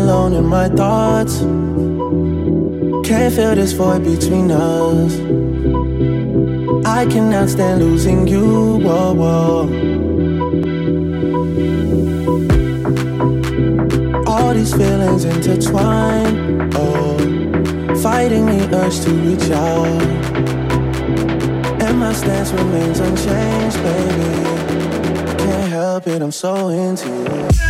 Alone in my thoughts. Can't feel this void between us. I cannot stand losing you. Whoa, whoa. All these feelings intertwine. Oh, fighting the urge to reach out. And my stance remains unchanged, baby. Can't help it, I'm so into you.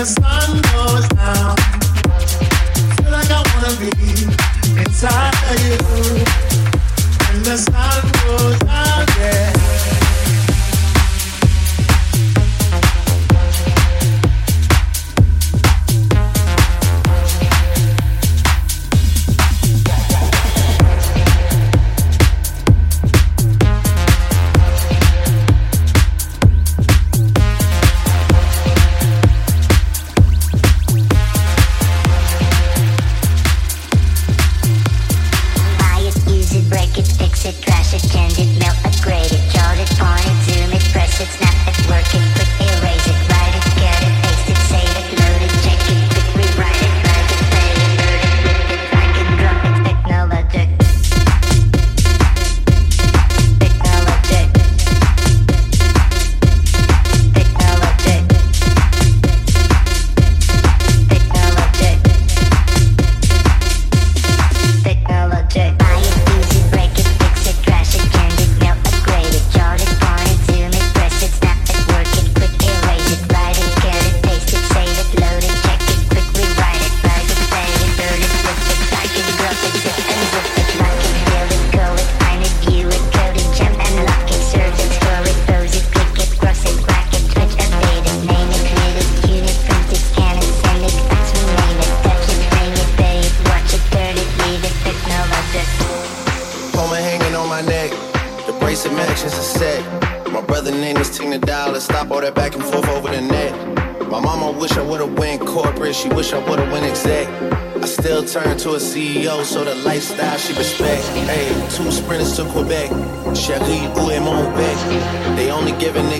crash it.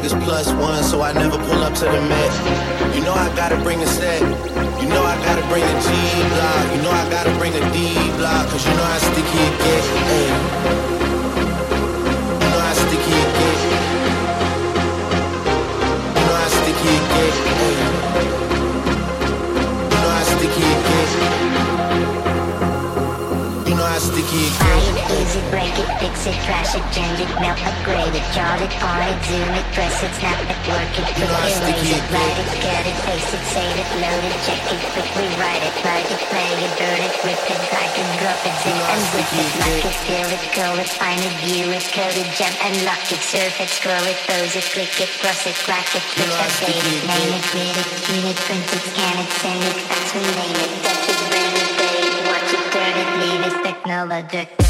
Niggas plus one, so I never pull up to the Met. You know I gotta bring the set. You know I gotta bring the G block. You know I gotta bring the D block, cause you know how sticky it get. Hey. It Buy it, use it, break it, fix it, trash it, change it, melt, upgrade it, chart it, on it, zoom it, press it, snap it, work it, quick erase it, write it, cut it, paste it, save it, load it, check it, quick rewrite it, write it, play it, burn it, rip it, drag it, drop it, zip and zip it, lock it, fill it, call it, find it, view it, code it, jump and lock it, surf it, scroll it, pose it, click it, cross it, crack it, switch, update it, name it, read it, tune it, print it, scan it, send it, fax, rename it, leave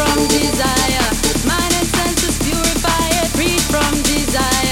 from desire, mind and senses purify it. Free from desire,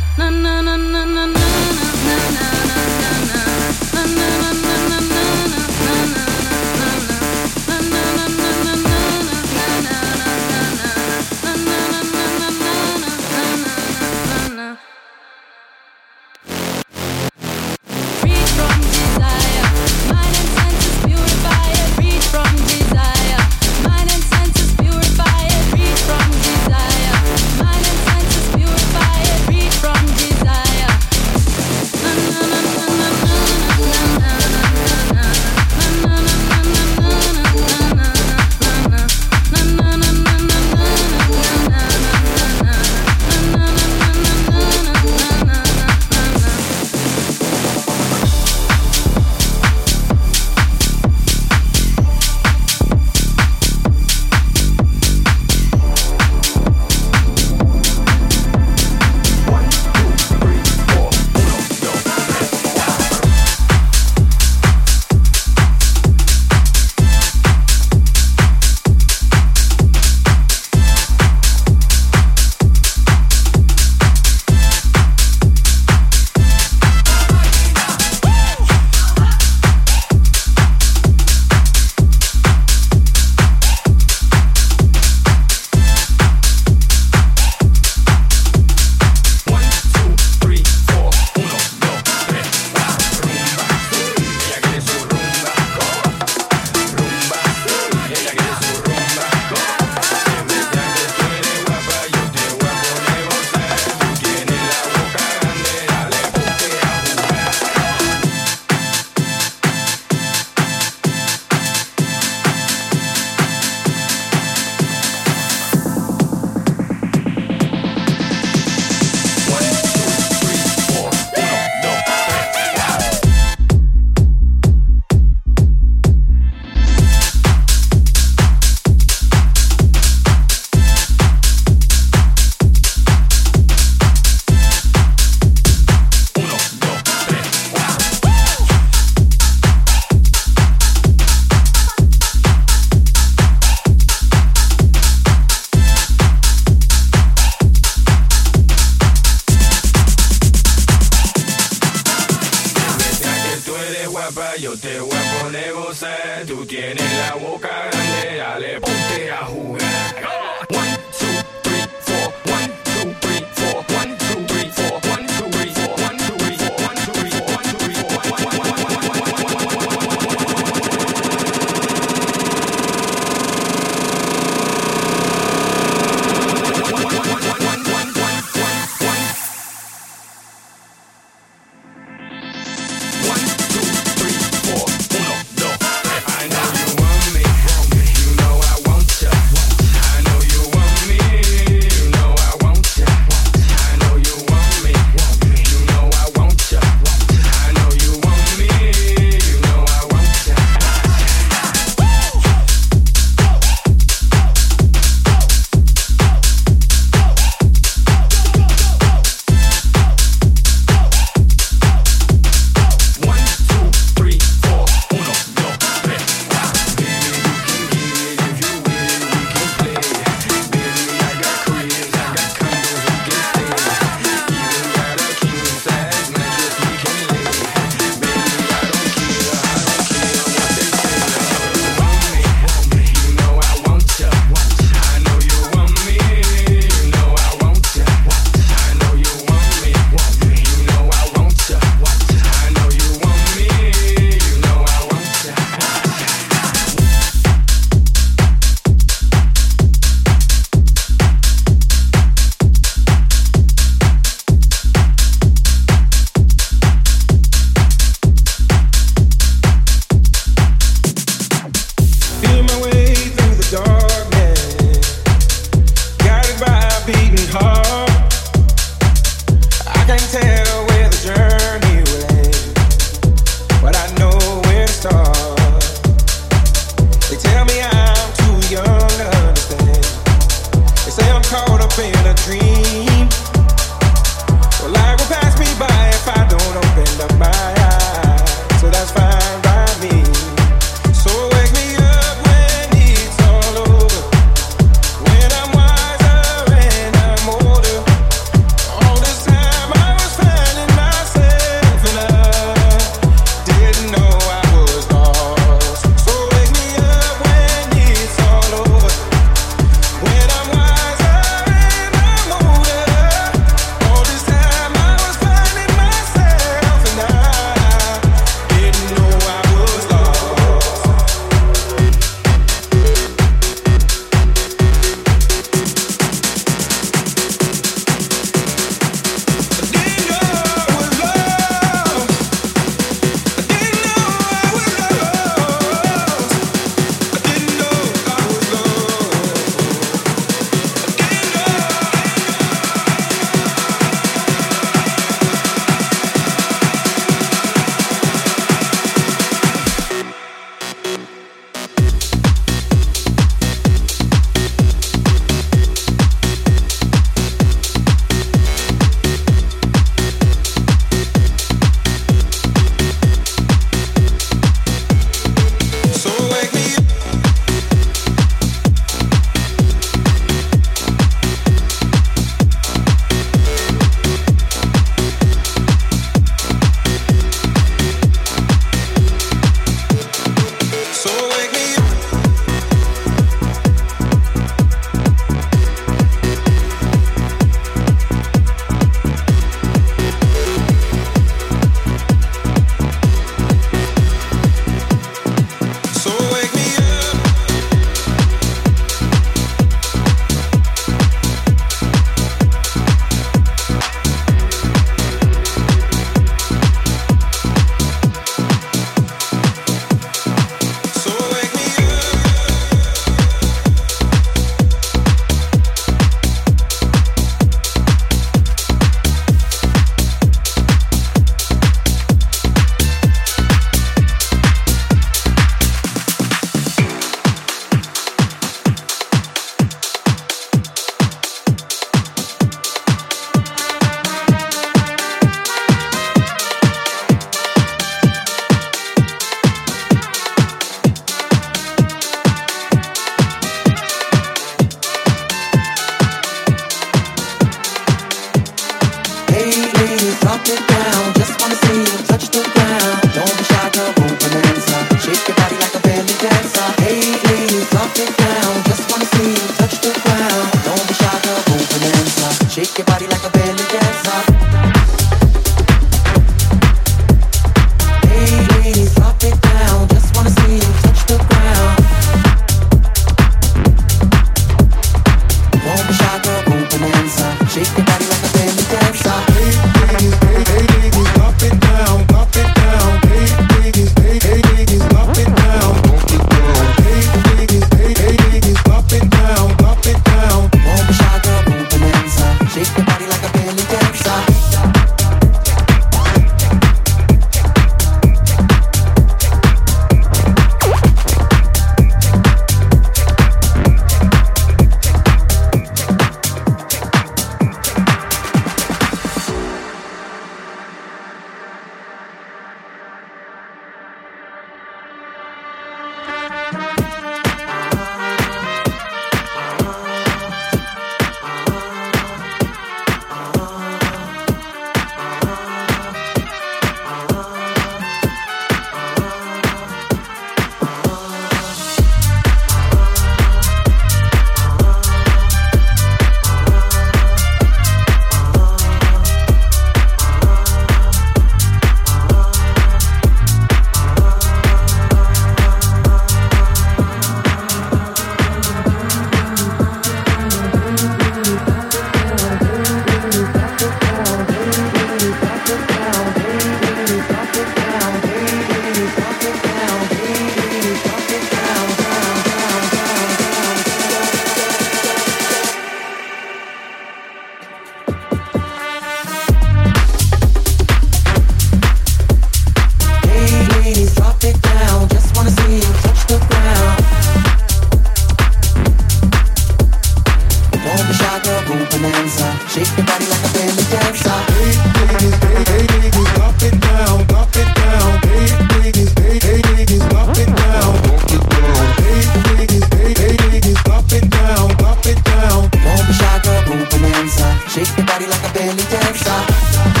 after.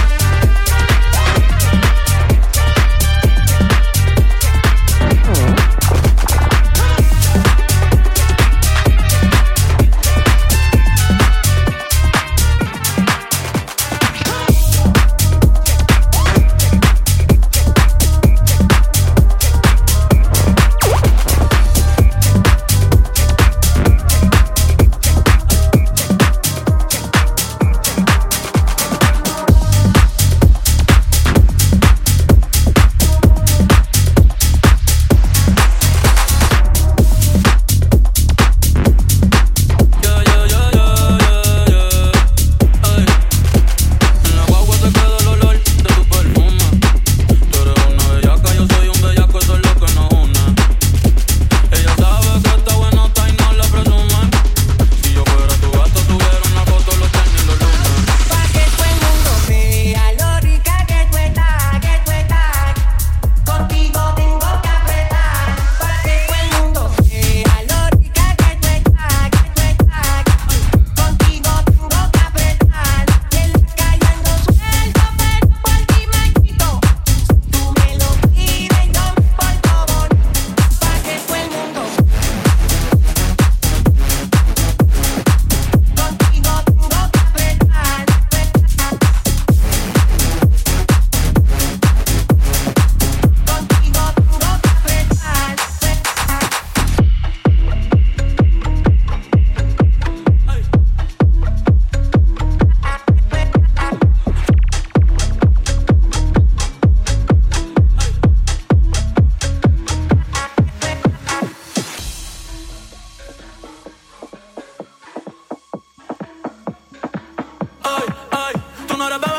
not about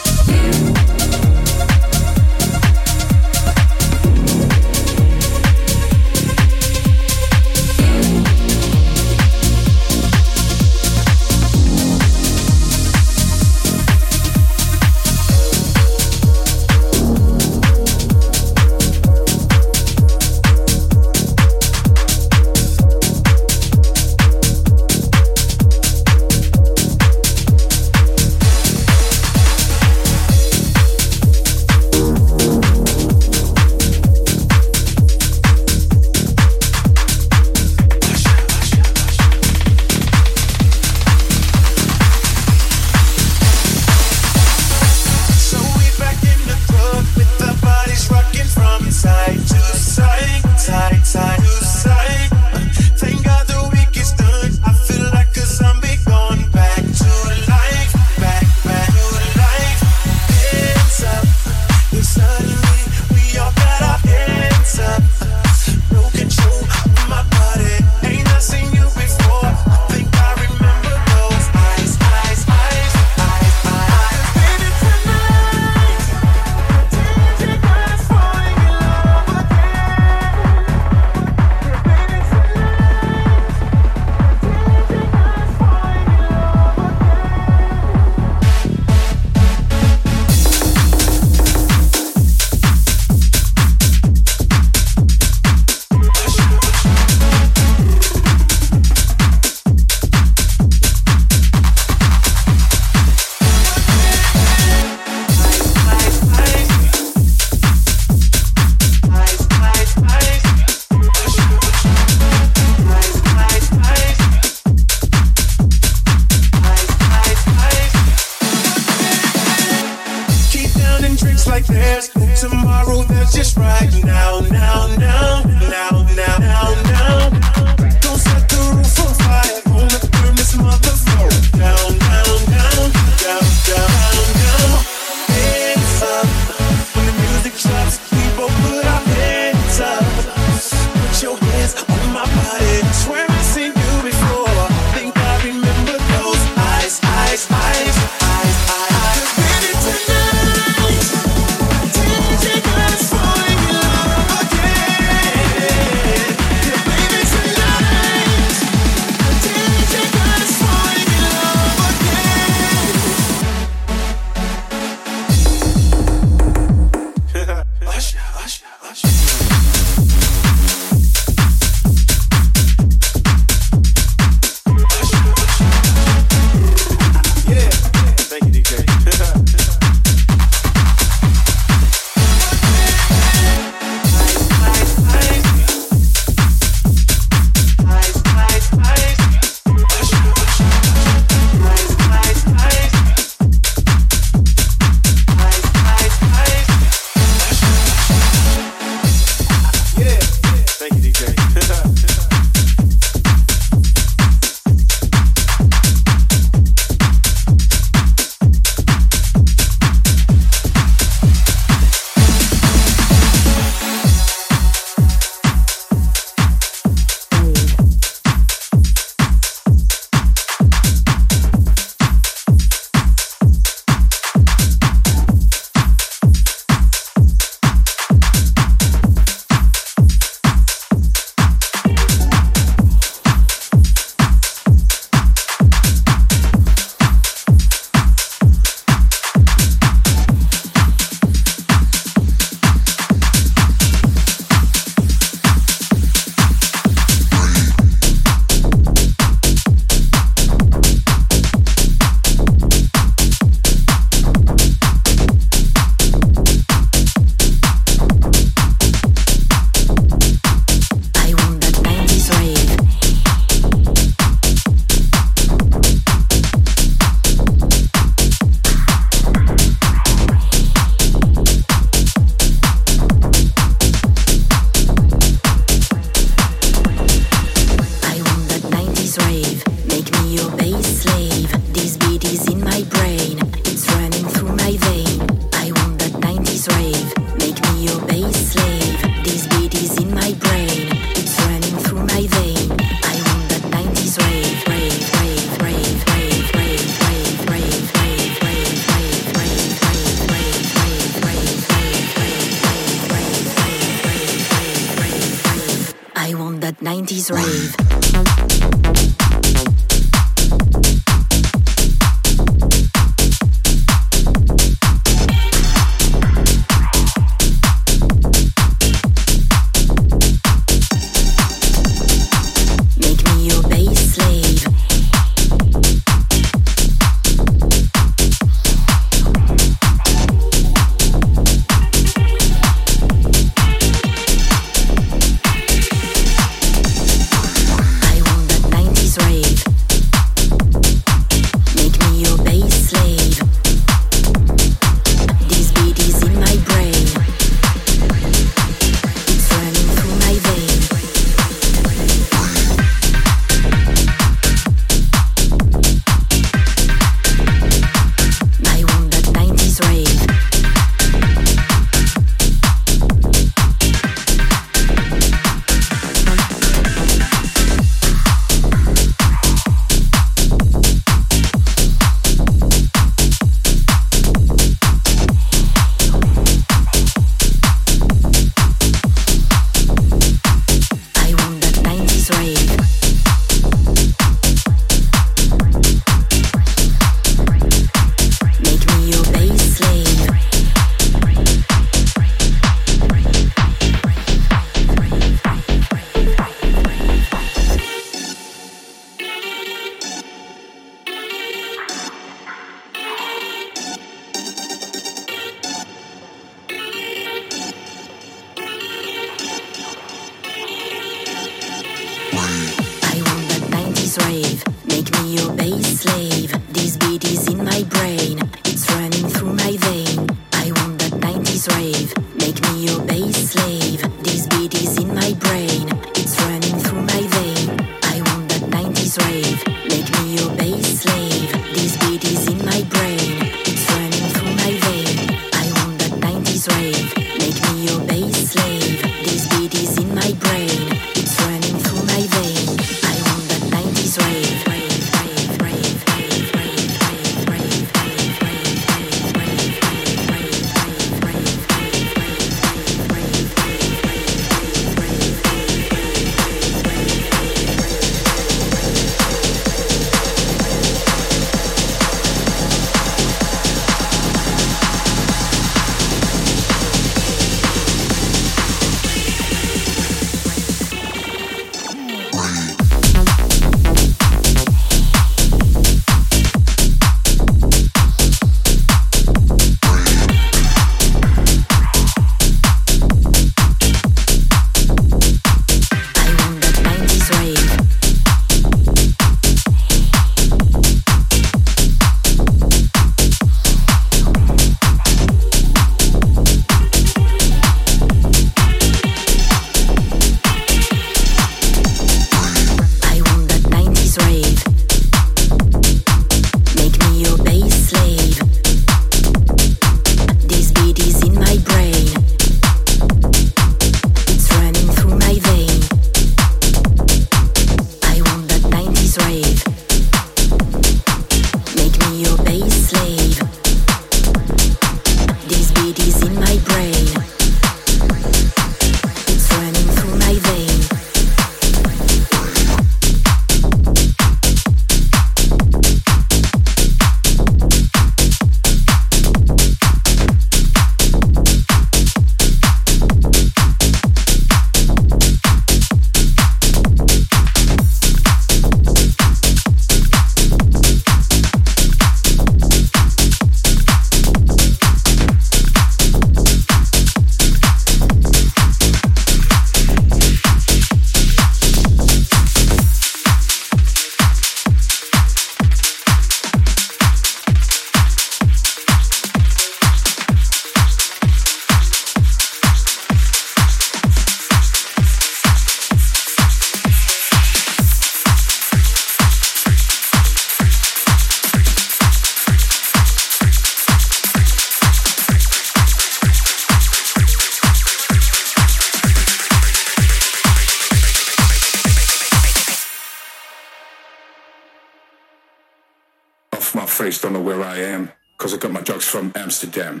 from Amsterdam.